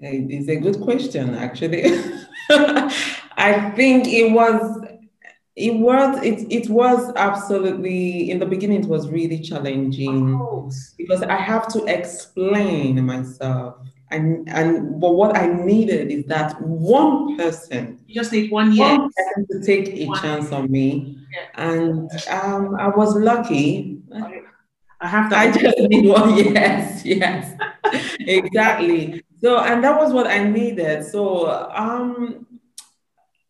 It's a good question, actually. I think it was, it was, it, it was absolutely, in the beginning, it was really challenging because I have to explain myself. And, and but what I needed is that one person, You just need one year. one person to take a One. chance on me. Yeah. And um, I was lucky. I have to. I just need one. Yes, yes, exactly. So, and that was what I needed. So, um,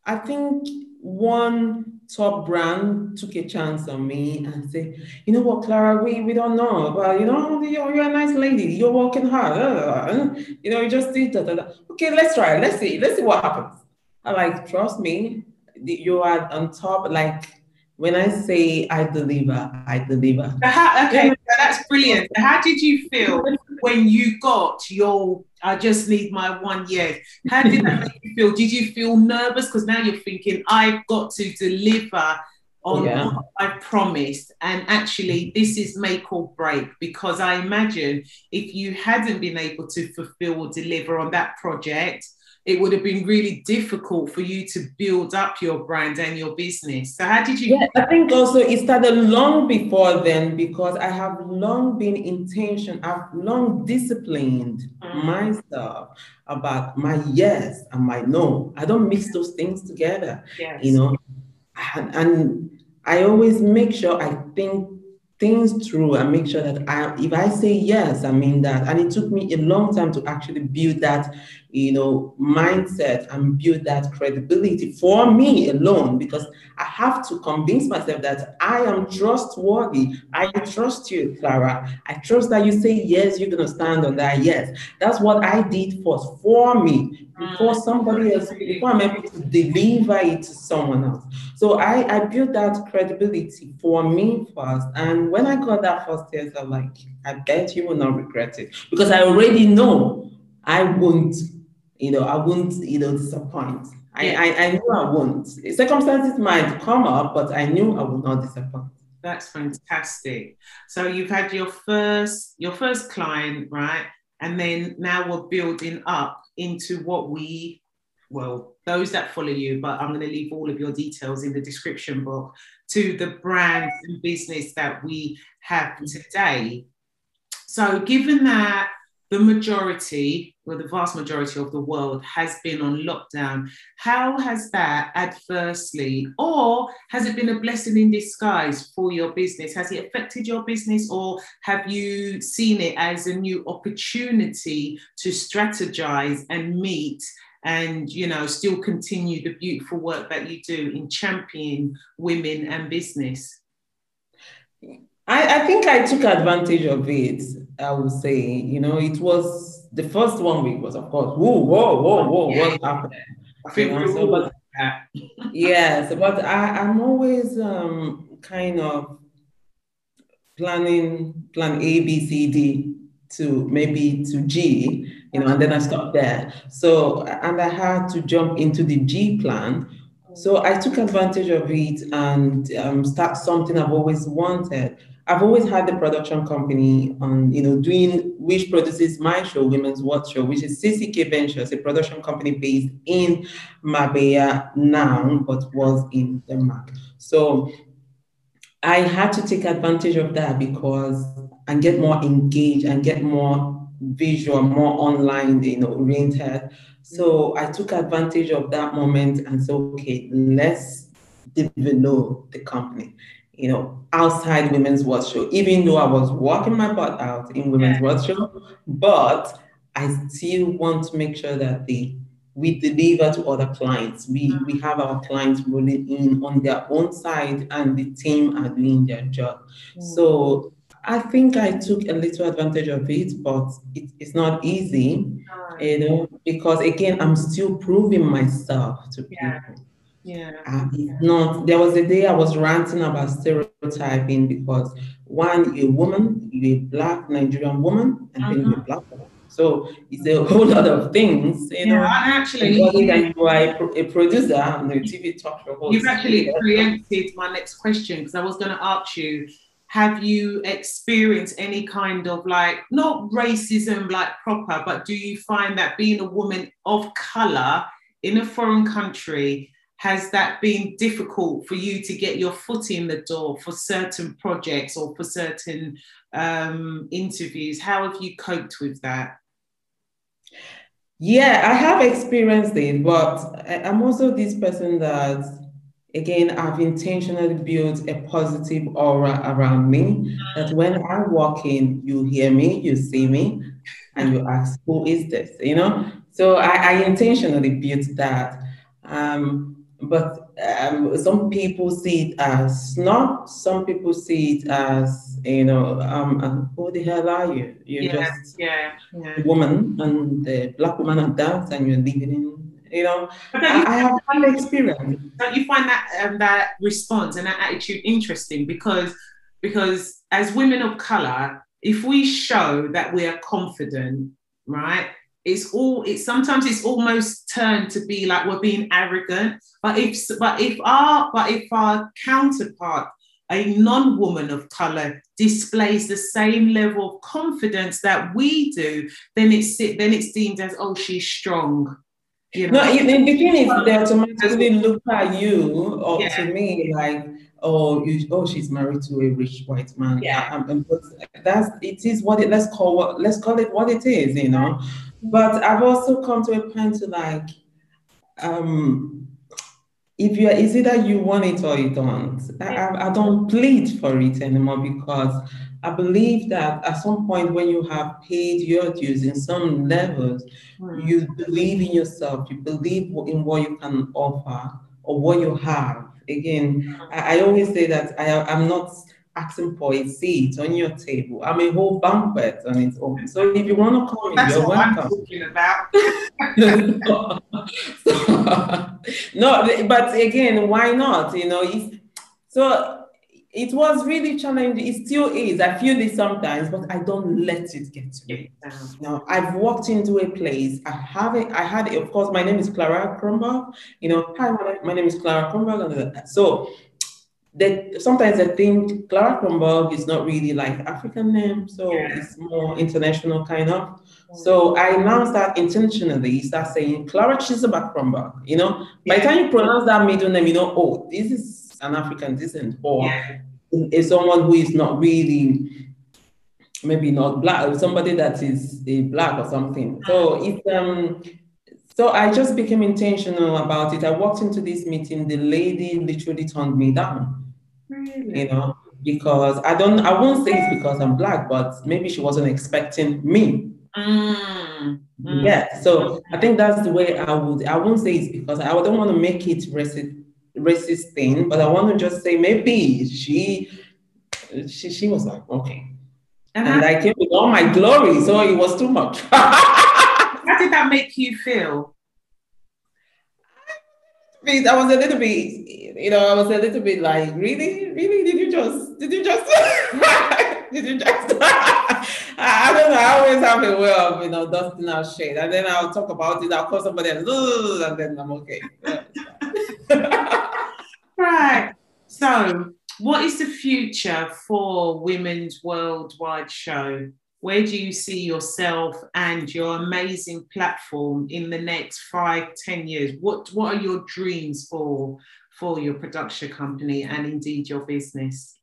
I think one top brand took a chance on me and said, you know what, Clara, we, we don't know, but you know, you're, you're a nice lady. You're working hard. uh, you know, you just did that. that, that. Okay, let's try. it. Let's see. Let's see what happens. I like, trust me, you are on top. Like when I say I deliver, I deliver. How, okay, that's brilliant. How did you feel when you got your I just need my one yes? How did that make you feel? Did you feel nervous? Because now you're thinking, I've got to deliver on Yeah. what I promised. And actually, mm-hmm. this is make or break because I imagine if you hadn't been able to fulfill or deliver on that project, it would have been really difficult for you to build up your brand and your business. So how did you? Yeah, I think also it started long before then because I have long been intention. I've long disciplined mm. myself about my yes and my no. I don't mix those things together. Yes. You know, and, and I always make sure I think things through and make sure that I, if I say yes, I mean that. And it took me a long time to actually build that, you know, mindset and build that credibility for me alone, because I have to convince myself that I am trustworthy. I trust you, Clara. I trust that you say yes, you're gonna stand on that yes. That's what I did first for me before mm. somebody else, before I'm able to deliver it to someone else. So I, I built that credibility for me first. And when I got that first yes, I'm like, I bet you will not regret it. Because I already know I won't, you know, I won't, you know, disappoint. I, I, I knew I won't. Circumstances might come up, but I knew I would not disappoint. That's fantastic. So you've had your first your first client, right? And then now we're building up into what we, well, those that follow you, but I'm going to leave all of your details in the description box to the brand and business that we have today. So, given that the majority, well, the vast majority of the world has been on lockdown. How has that adversely, or has it been a blessing in disguise for your business? Has it affected your business, or have you seen it as a new opportunity to strategize and meet? And you know, still continue the beautiful work that you do in championing women and business. I, I think I took advantage of it. I would say, you know, it was the first one week was, of course, whoa, whoa, whoa, whoa, yeah. what's happening? I you know, so, but, yes, but I, I'm always um, kind of planning plan A, B, C, D to maybe to G, you know, and then I stopped there. So, and I had to jump into the G plan. So I took advantage of it and um, start something I've always wanted. I've always had the production company on, you know, doing which produces my show, Women's Watch Show, which is CCK Ventures, a production company based in Marbella now, but was in Denmark. So I had to take advantage of that because and get more engaged and get more visual, more online, you know, oriented. So I took advantage of that moment and said, okay, let's develop the company you know, outside Women's Watch Show, even though I was working my butt out in Women's yeah. Watch Show, but I still want to make sure that they we deliver to other clients. We mm-hmm. we have our clients rolling in on their own side and the team are doing their job. Mm-hmm. So I think I took a little advantage of it, but it, it's not easy, mm-hmm. you know, because again, I'm still proving myself to yeah. people. Yeah. It's not, there was a day I was ranting about stereotyping because one, you're a woman, you're a black Nigerian woman, and uh-huh. then you're a uh-huh. black woman. So it's a whole lot of things, you know. Yeah, actually, you are a, producer on the TV talk show host. You've actually preempted my next question because I was going to ask you have you experienced any kind of like not racism like proper but do you find that being a woman of color in a foreign country has that been difficult for you to get your foot in the door for certain projects or for certain um, interviews? How have you coped with that? Yeah, I have experienced it, but I'm also this person that, again, I've intentionally built a positive aura around me. That when I walk in, you hear me, you see me, and you ask, Who is this? You know? So I, I intentionally built that. Um, but um, some people see it as not. Some people see it as you know, um, who the hell are you? You're yeah, just yeah, yeah. a woman, and the black woman at that, and you're living in. You know, I, I have had experience. Don't you find that um, that response and that attitude interesting? Because because as women of color, if we show that we are confident, right, it's all it's sometimes it's almost turned to be like we're being arrogant but if but if our but if our counterpart a non-woman of color displays the same level of confidence that we do then it's then it's deemed as oh she's strong You No, know? in, in the thing is, they automatically look at you or Yeah. to me like, oh, you, oh, she's married to a rich white man. Yeah. Um, um, that's it is what it. Let's call what let's call it what it is, you know. But I've also come to a point to like, um, if you are, is either you want it or you don't. I, I, I don't plead for it anymore because I believe that at some point when you have paid your dues in some levels, Mm. you believe in yourself, you believe in what you can offer or what you have. Again, I, I always say that I, I'm not asking for a seat on your table. I'm a whole banquet on its own. So if you want to come That's you're what I'm welcome. talking about. no, but again, why not? You know, it's, so it was really challenging. It still is. I feel this sometimes, but I don't let it get to me. Now, I've walked into a place. I have it. I had, it. of course, my name is Clara Kronberg. You know, hi, my, name is Clara and So, that sometimes I think Clara Kronberg is not really like African name, so Yeah. it's more international kind of. Mm. So I now start intentionally start saying Clara Kronberg. You know, by the time you pronounce that middle name, you know, oh, this is an African descent, or Yeah. is someone who is not really maybe not black, or somebody that is a black or something. So mm. it's um so I just became intentional about it. I walked into this meeting, the lady literally turned me down, Really? you know, because I don't I won't say it's because I'm black, but maybe she wasn't expecting me. Mm. Mm. Yeah. So I think that's the way I would I won't say it's because I don't want to make it racist racist thing, but I want to just say maybe she she, she was like, okay. And And I came with all my glory, so it was too much. did that make you feel? I was a little bit, you know, I was a little bit like, really, really, did you just, did you just, did you just? I, don't know. I always have a way of, you know, dusting out shade, and then I'll talk about it. I'll call somebody else, and then I'm okay. Yeah, it's fine. Right. So, what is the future for Women's Worldwide Show? Where do you see yourself and your amazing platform in the next five, ten years? What What are your dreams for for your production company and indeed your business?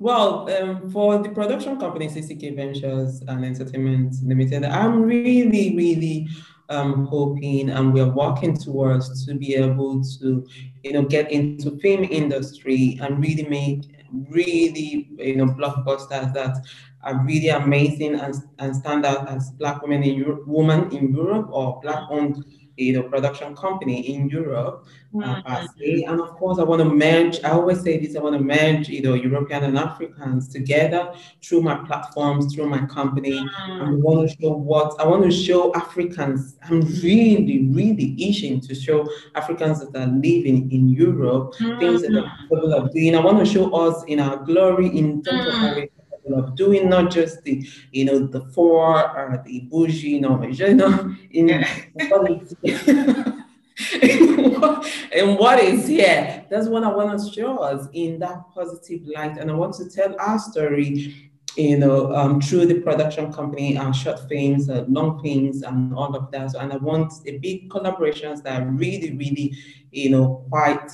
Well, um, for the production company CCK Ventures and Entertainment Limited, I'm really, really um, hoping and we're working towards to be able to, you know, get into film industry and really make really, you know, blockbusters that are really amazing and, and stand out as Black women in Europe, woman in Europe or Black-owned, you know, production company in Europe uh, mm-hmm. se. And of course, I want to merge. I always say this: I want to merge, you know, European and Africans together through my platforms, through my company. Mm-hmm. And I want to show what I want to show Africans. I'm really, really itching to show Africans that are living in Europe things that mm-hmm. are capable of doing. I want to show us in our glory in terms of what we're capable of doing, not just the, you know, the four or the bougie, you know, you know, in Yeah. what is and what is here. That's what I want to show us in that positive light. And I want to tell our story, you know, um, through the production company, our short films, uh, long films, and all of that. So, and I want a big collaborations that are really, really, you know, quite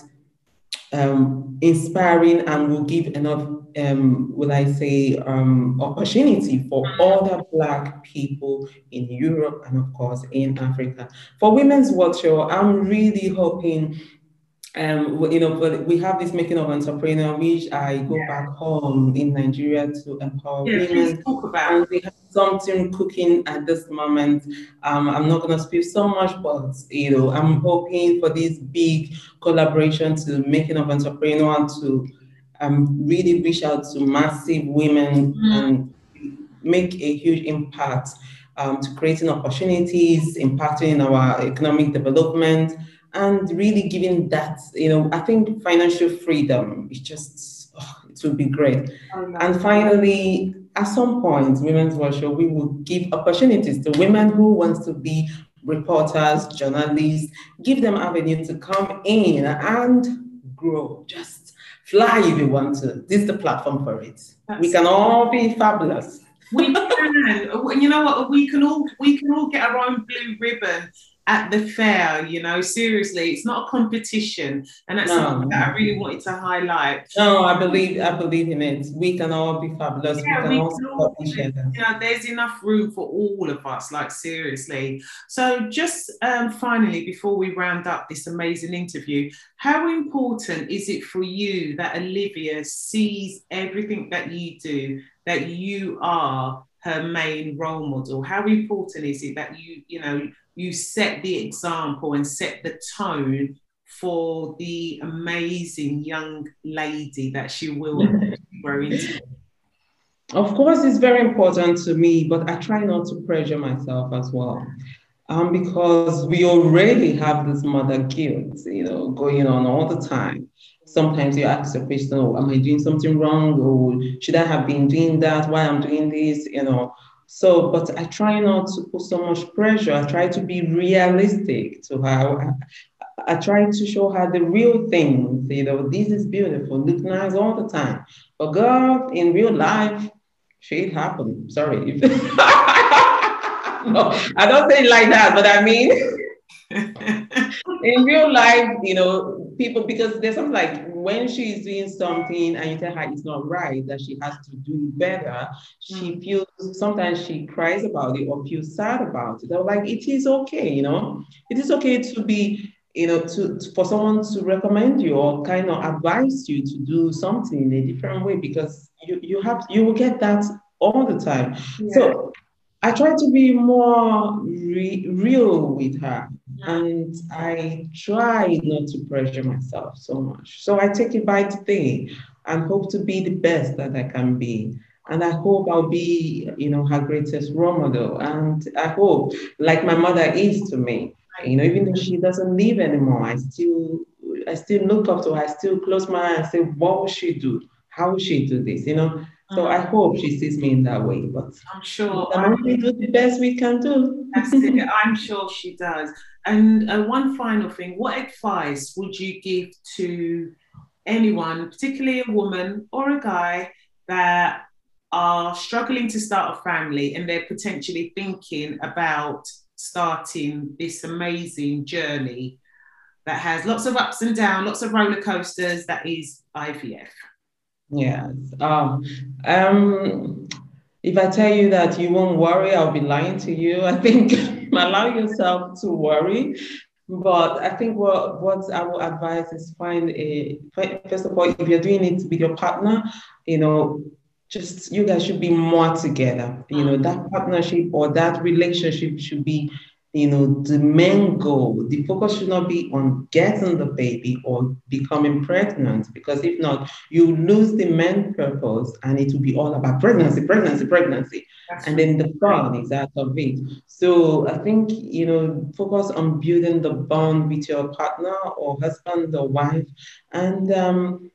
um, inspiring and will give enough, um, will I say, um, opportunity for other Black people in Europe and, of course, in Africa. For Women's Watch Show, I'm really hoping. Um, you know, but we have this making of entrepreneur, which I go Yeah. back home in Nigeria to empower Yeah, women. talk about. And we have something cooking at this moment. Um, I'm not gonna speak so much, but you know, I'm hoping for this big collaboration to making of entrepreneur and to um, really reach out to massive women Mm. and make a huge impact um, to creating opportunities, impacting our economic development, and really giving that. You know, I think financial freedom is just oh, it would be great. And finally, at some point, Women's Watch Show, we will give opportunities to women who want to be reporters, journalists, give them avenue to come in and grow. Just fly if you want to. This is the platform for it. we can all be fabulous. we can. You know what? We can all we can all get our own blue ribbon at the fair, you know, seriously, it's not a competition. And that's No. something that I really wanted to highlight. No, I believe I believe in it. We can all be fabulous. Yeah, we we can all can all support each other. You know, there's enough room for all of us, like seriously. So, just um, finally, before we round up this amazing interview, how important is it for you that Olivia sees everything that you do, that you are her main role model? How important is it that you, you know, you set the example and set the tone for the amazing young lady that she will grow into? Of course, it's very important to me, but I try not to pressure myself as well. Um, because we already have this mother guilt, you know, going on all the time. Sometimes you ask the question, oh, am I doing something wrong? Or should I have been doing that? Why I'm doing this, you know? So, but I try not to put so much pressure. I try to be realistic to her. I, try to show her the real things, you know, this is beautiful, look nice all the time. But girl, in real life, shit happen. Sorry. no, I don't say it like that, but I mean, in real life, you know, people because there's something like when she's doing something and you tell her it's not right, that she has to do it better, she mm. feels sometimes she cries about it or feels sad about it. They're like, it is okay, you know, it is okay to be, you know, to, to- for someone to recommend you or kind of advise you to do something in a different way because you, you have you will get that all the time. So I try to be more re- real with her and I try not to pressure myself so much. So I take it by today and hope to be the best that I can be. And I hope I'll be, you know, her greatest role model. And I hope, like my mother is to me, you know, even though she doesn't live anymore, I still, I still look up to her. I still close my eyes and say, what will she do? How will she do this? You know. So I hope she sees me in that way. But I'm we sure. only do the best we can do. I'm sure she does. And uh, one final thing what advice would you give to anyone, particularly a woman or a guy, that are struggling to start a family and they're potentially thinking about starting this amazing journey that has lots of ups and downs, lots of roller coasters, that is IVF? Yes. Um, um, if I tell you that you won't worry, I'll be lying to you. I think allow yourself to worry. But I think what, what I will advise is find a, first of all, if you're doing it with your partner, you know, just you guys should be more together. You know, that partnership or that relationship should be, you know, the main goal. The focus should not be on getting the baby or becoming pregnant, because if not, you lose the main purpose and it will be all about pregnancy, pregnancy, pregnancy. And then the fun is out of it. So I think, you know, focus on building the bond with your partner or husband or wife and um,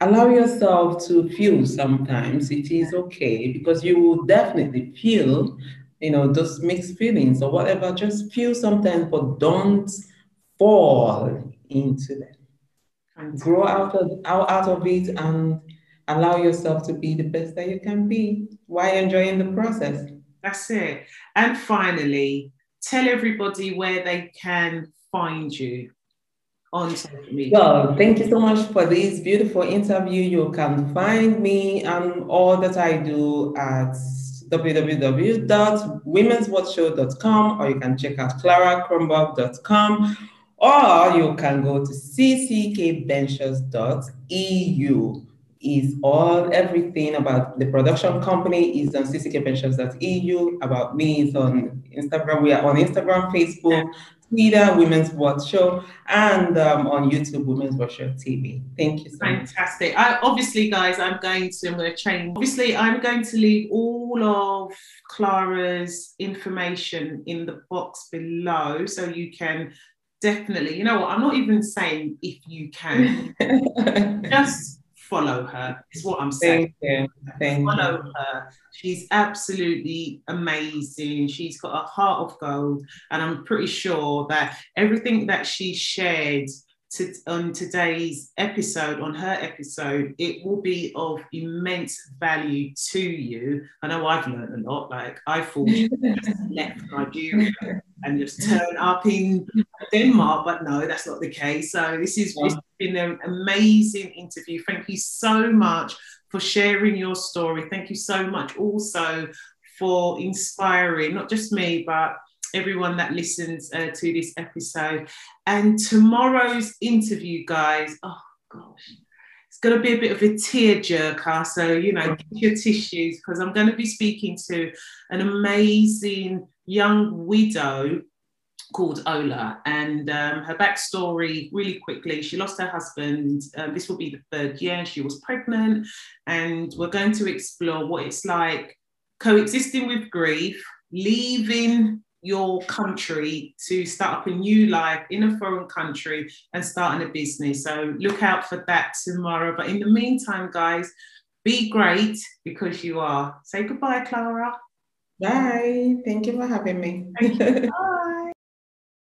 allow yourself to feel sometimes it is okay because you will definitely feel you know those mixed feelings or whatever just feel sometimes but don't fall into them And grow out of out, out of it and allow yourself to be the best that you can be while enjoying the process That's it. And finally, tell everybody where they can find you on social media. Well, thank you so much for this beautiful interview. You can find me and all that I do at www.womenswatchshow.com or you can check out claracromberg.com or you can go to cckventures.eu is all everything about the production company is on cckventures.eu about me is on instagram we are on instagram facebook Twitter, Women's Watch Show, and um, on YouTube, Women's Watch Show TV. Thank you so much. Fantastic. I, obviously, guys, I'm going to, I'm going to change. Obviously, I'm going to leave all of Clara's information in the box below so you can definitely, you know what, I'm not even saying if you can, just follow her, is what I'm saying. Thank you. Thank follow you. her. She's absolutely amazing. She's got a heart of gold, and I'm pretty sure that everything that she shared to, on today's episode, on her episode, it will be of immense value to you. I know I've learned a lot. Like I thought left Nigeria and just turn up in Denmark, but no, that's not the case. So this is been an amazing interview. Thank you so much for sharing your story. Thank you so much also for inspiring not just me, but everyone that listens uh, to this episode. And tomorrow's interview, guys, oh gosh, it's going to be a bit of a tear jerker. So, you know, get your tissues because I'm going to be speaking to an amazing young widow called Ola. And um, her backstory, really quickly, she lost her husband. Uh, this will be the third year. She was pregnant. And we're going to explore what it's like coexisting with grief, leaving your country to start up a new life in a foreign country and starting a business. So look out for that tomorrow. But in the meantime, guys, be great because you are. Say goodbye, Clara. Bye. Thank you for having me.